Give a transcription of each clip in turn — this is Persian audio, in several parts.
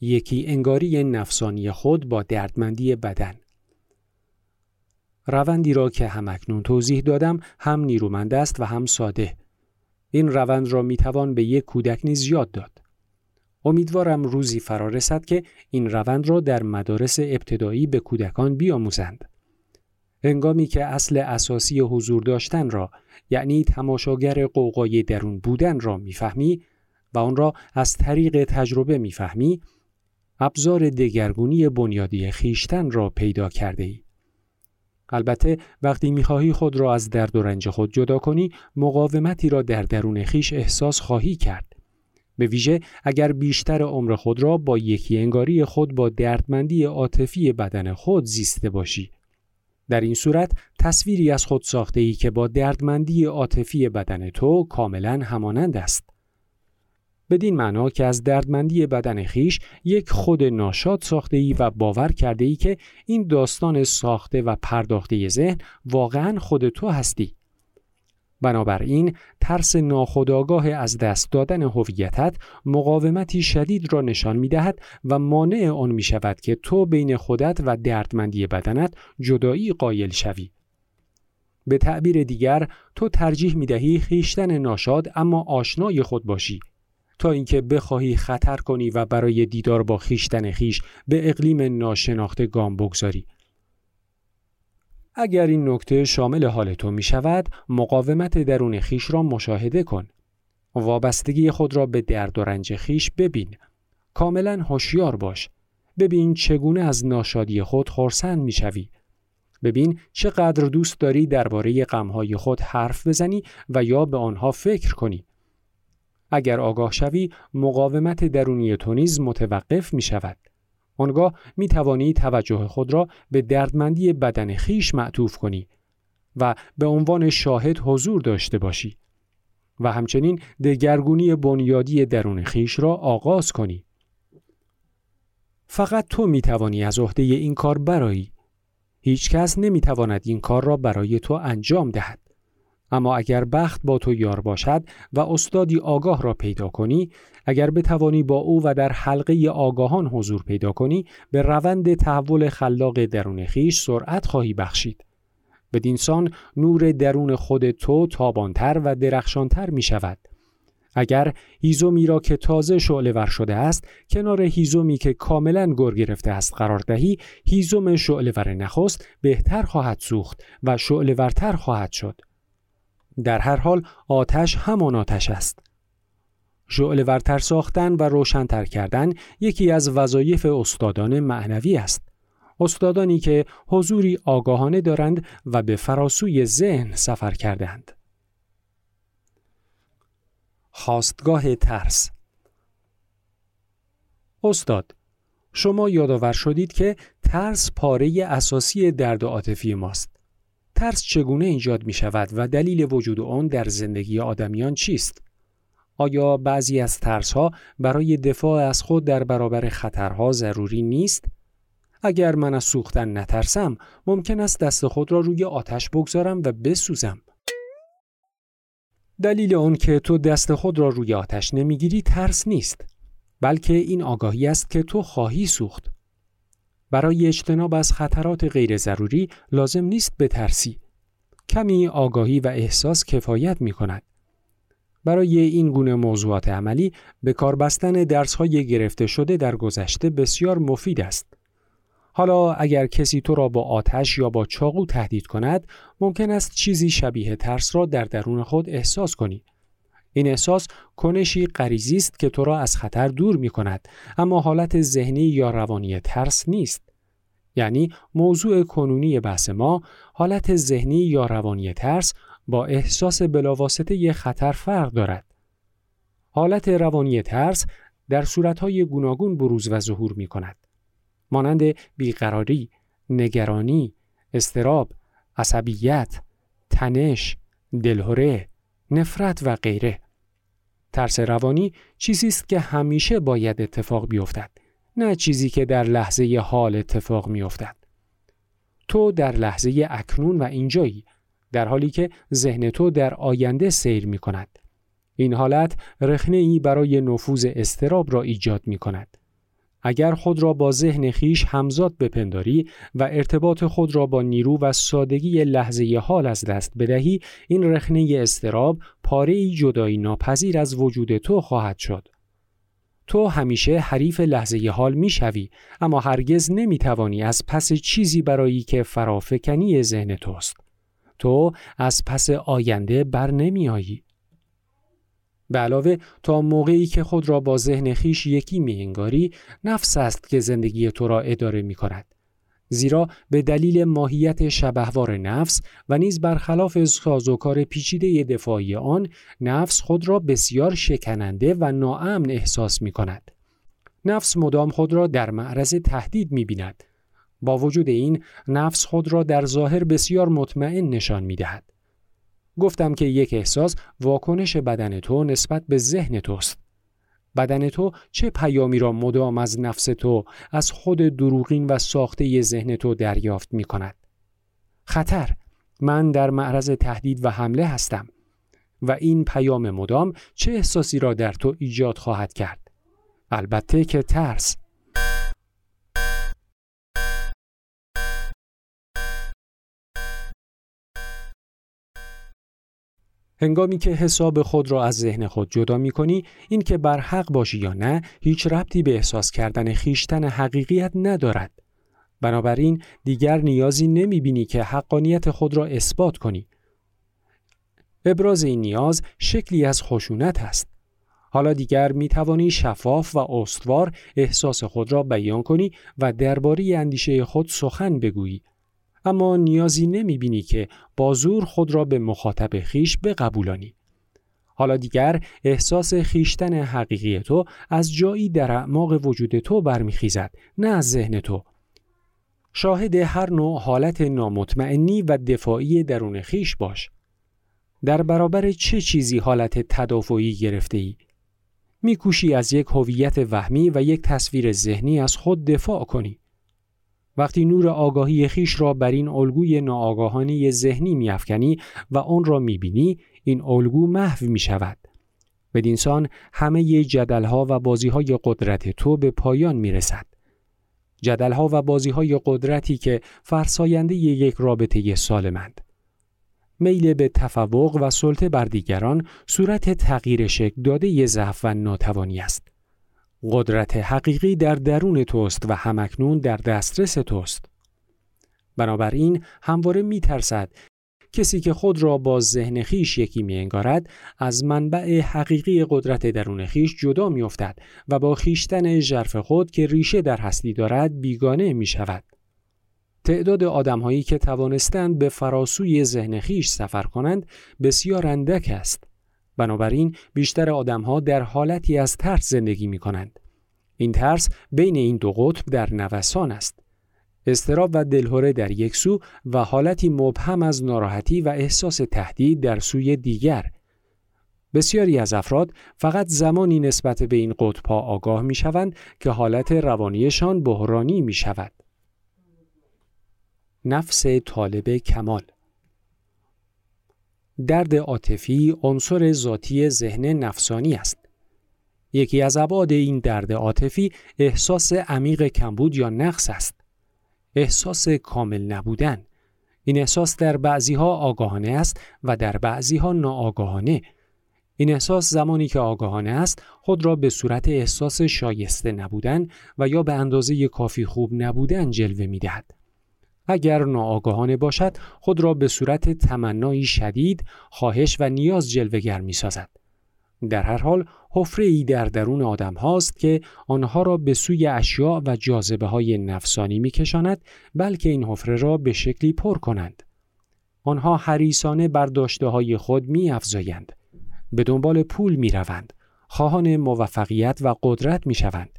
یکی انگاری نفسانی خود با دردمندی بدن. روندی را که همکنون توضیح دادم هم نیرومند است و هم ساده. این روند را می‌توان به یک کودک نیز یاد داد. امیدوارم روزی فرا رسد که این روند را در مدارس ابتدایی به کودکان بیاموزند. هنگامی که اصل اساسی حضور داشتن را یعنی تماشاگر قوقای درون بودن را می‌فهمی و آن را از طریق تجربه می‌فهمی ابزار دگرگونی بنیادی خیشتن را پیدا کرده ای. البته وقتی می‌خواهی خود را از درد و رنج خود جدا کنی مقاومتی را در درون خیش احساس خواهی کرد. به ویژه اگر بیشتر عمر خود را با یکی انگاری خود با دردمندی عاطفی بدن خود زیسته باشی. در این صورت تصویری از خود ساخته ای که با دردمندی عاطفی بدن تو کاملا همانند است. بدین معنا که از دردمندی بدن خیش یک خود ناشاد ساخته ای و باور کرده ای که این داستان ساخته و پرداخته ذهن واقعا خود تو هستی. بنابراین ترس ناخودآگاه از دست دادن هویتت مقاومتی شدید را نشان می دهد و مانع آن می شود که تو بین خودت و دردمندی بدنت جدایی قایل شوی. به تعبیر دیگر تو ترجیح می دهی خیشتن ناشاد اما آشنای خود باشی تا اینکه بخواهی خطر کنی و برای دیدار با خیشتن خیش به اقلیم ناشناخته گام بگذاری. اگر این نکته شامل حال تو می شود مقاومت درون خیش را مشاهده کن. وابستگی خود را به درد و رنج خیش ببین. کاملا هوشیار باش. ببین چگونه از ناشادی خود خورسند می‌شوی. ببین چقدر دوست داری درباره غمهای خود حرف بزنی و یا به آنها فکر کنی. اگر آگاه شوی مقاومت درونی تو نیز متوقف می شود. آنگاه می توانی توجه خود را به دردمندی بدن خیش معطوف کنی و به عنوان شاهد حضور داشته باشی و همچنین دگرگونی بنیادی درون خیش را آغاز کنی. فقط تو می توانی از عهده این کار برایی. هیچ کس نمی تواند این کار را برای تو انجام دهد. اما اگر بخت با تو یار باشد و استادی آگاه را پیدا کنی اگر بتوانی با او و در حلقه آگاهان حضور پیدا کنی به روند تحول خلاق درون خیش سرعت خواهی بخشید. بدینسان نور درون خود تو تابانتر و درخشانتر می شود. اگر هیزومی را که تازه شعله ور شده است کنار هیزومی که کاملا گر گرفته است قرار دهی هیزوم شعله ور نخست بهتر خواهد سوخت و شعله ورتر خواهد شد. در هر حال آتش همان آتش است. شعله ورتر ساختن و روشنتر کردن یکی از وظایف استادان معنوی است. استادانی که حضوری آگاهانه دارند و به فراسوی ذهن سفر کردند. خواستگاه ترس استاد شما یادآور شدید که ترس پاره اساسی درد عاطفی ماست. ترس چگونه ایجاد می شود و دلیل وجود آن در زندگی آدمیان چیست؟ آیا بعضی از ترس ها برای دفاع از خود در برابر خطرها ضروری نیست؟ اگر من از سوختن نترسم ممکن است دست خود را روی آتش بگذارم و بسوزم. دلیل آن که تو دست خود را روی آتش نمی‌گیری ترس نیست بلکه این آگاهی است که تو خواهی سوخت برای اجتناب از خطرات غیر ضروری لازم نیست بترسی. کمی آگاهی و احساس کفایت می کند. برای این گونه موضوعات عملی به کار بستن درس های گرفته شده در گذشته بسیار مفید است. حالا اگر کسی تو را با آتش یا با چاقو تهدید کند ممکن است چیزی شبیه ترس را در درون خود احساس کنی این احساس کنشی غریزی است که تو را از خطر دور می کند اما حالت ذهنی یا روانی ترس نیست. یعنی موضوع کنونی بحث ما حالت ذهنی یا روانی ترس با احساس بلاواسطه خطر فرق دارد. حالت روانی ترس در صورتهای گوناگون بروز و ظهور می کند مانند بیقراری، نگرانی، استراب، عصبیت، تنش، دلهوره، نفرت و غیره ترس روانی چیزی است که همیشه باید اتفاق بیفتد نه چیزی که در لحظه حال اتفاق میافتد تو در لحظه اکنون و اینجایی در حالی که ذهن تو در آینده سیر می کند. این حالت رخنه ای برای نفوذ استراب را ایجاد می کند. اگر خود را با ذهن خیش همزاد بپنداری و ارتباط خود را با نیرو و سادگی لحظه حال از دست بدهی این رخنه استراب پاره ای جدایی ناپذیر از وجود تو خواهد شد. تو همیشه حریف لحظه حال می‌شوی اما هرگز نمی‌توانی از پس چیزی برایی که فرافکنی ذهن توست. تو از پس آینده بر نمی آیی. به علاوه تا موقعی که خود را با ذهن خیش یکی می انگاری نفس است که زندگی تو را اداره می کند. زیرا به دلیل ماهیت شبهوار نفس و نیز برخلاف سازوکار پیچیده دفاعی آن نفس خود را بسیار شکننده و ناامن احساس می کند. نفس مدام خود را در معرض تهدید می بیند. با وجود این نفس خود را در ظاهر بسیار مطمئن نشان می دهد. گفتم که یک احساس واکنش بدن تو نسبت به ذهن توست. بدن تو چه پیامی را مدام از نفس تو از خود دروغین و ساخته ذهن تو دریافت می کند. خطر من در معرض تهدید و حمله هستم و این پیام مدام چه احساسی را در تو ایجاد خواهد کرد البته که ترس هنگامی که حساب خود را از ذهن خود جدا می کنی این که بر حق باشی یا نه هیچ ربطی به احساس کردن خیشتن حقیقیت ندارد. بنابراین دیگر نیازی نمی بینی که حقانیت خود را اثبات کنی. ابراز این نیاز شکلی از خشونت است. حالا دیگر می توانی شفاف و استوار احساس خود را بیان کنی و درباره اندیشه خود سخن بگویی. اما نیازی نمی بینی که با زور خود را به مخاطب خیش بقبولانی. حالا دیگر احساس خیشتن حقیقی تو از جایی در اعماق وجود تو برمیخیزد نه از ذهن تو شاهد هر نوع حالت نامطمئنی و دفاعی درون خیش باش در برابر چه چیزی حالت تدافعی گرفته ای؟ میکوشی از یک هویت وهمی و یک تصویر ذهنی از خود دفاع کنی وقتی نور آگاهی خیش را بر این الگوی ناآگاهانه ذهنی میافکنی و آن را می‌بینی این الگو محو می شود. بدینسان همه جدلها و بازیهای قدرت تو به پایان می رسد. جدلها و بازیهای قدرتی که فرساینده یک رابطه سالمند. میل به تفوق و سلطه بر دیگران صورت تغییر شکل داده ضعف و ناتوانی است. قدرت حقیقی در درون توست و همکنون در دسترس توست. بنابراین همواره می ترسد کسی که خود را با ذهن خیش یکی می انگارد از منبع حقیقی قدرت درون خیش جدا می افتد و با خیشتن ژرف خود که ریشه در هستی دارد بیگانه می شود. تعداد آدمهایی که توانستند به فراسوی ذهن خیش سفر کنند بسیار اندک است. بنابراین بیشتر آدمها در حالتی از ترس زندگی می کنند. این ترس بین این دو قطب در نوسان است. استراب و دلهوره در یک سو و حالتی مبهم از ناراحتی و احساس تهدید در سوی دیگر. بسیاری از افراد فقط زمانی نسبت به این قطبها آگاه می شوند که حالت روانیشان بحرانی می شود. نفس طالب کمال درد عاطفی عنصر ذاتی ذهن نفسانی است. یکی از ابعاد این درد عاطفی احساس عمیق کمبود یا نقص است. احساس کامل نبودن. این احساس در بعضی ها آگاهانه است و در بعضی ها ناآگاهانه. این احساس زمانی که آگاهانه است خود را به صورت احساس شایسته نبودن و یا به اندازه کافی خوب نبودن جلوه می دهد. اگر ناآگاهانه باشد خود را به صورت تمنایی شدید خواهش و نیاز جلوگر می سازد. در هر حال حفره ای در درون آدم هاست که آنها را به سوی اشیاء و جاذبه های نفسانی می کشاند بلکه این حفره را به شکلی پر کنند. آنها حریسانه بر داشته های خود می افزایند. به دنبال پول می روند. خواهان موفقیت و قدرت می شوند.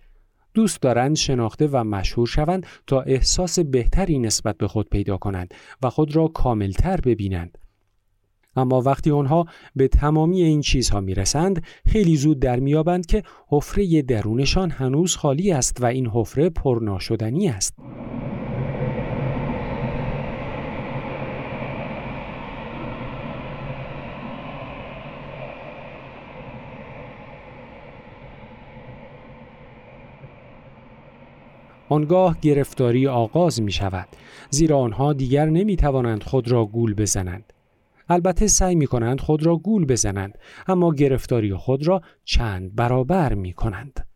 دوست دارند شناخته و مشهور شوند تا احساس بهتری نسبت به خود پیدا کنند و خود را کاملتر ببینند. اما وقتی آنها به تمامی این چیزها می‌رسند خیلی زود در میابند که حفره درونشان هنوز خالی است و این حفره پرناشدنی است. آنگاه گرفتاری آغاز می شود زیرا آنها دیگر نمی توانند خود را گول بزنند. البته سعی می کنند خود را گول بزنند اما گرفتاری خود را چند برابر می کنند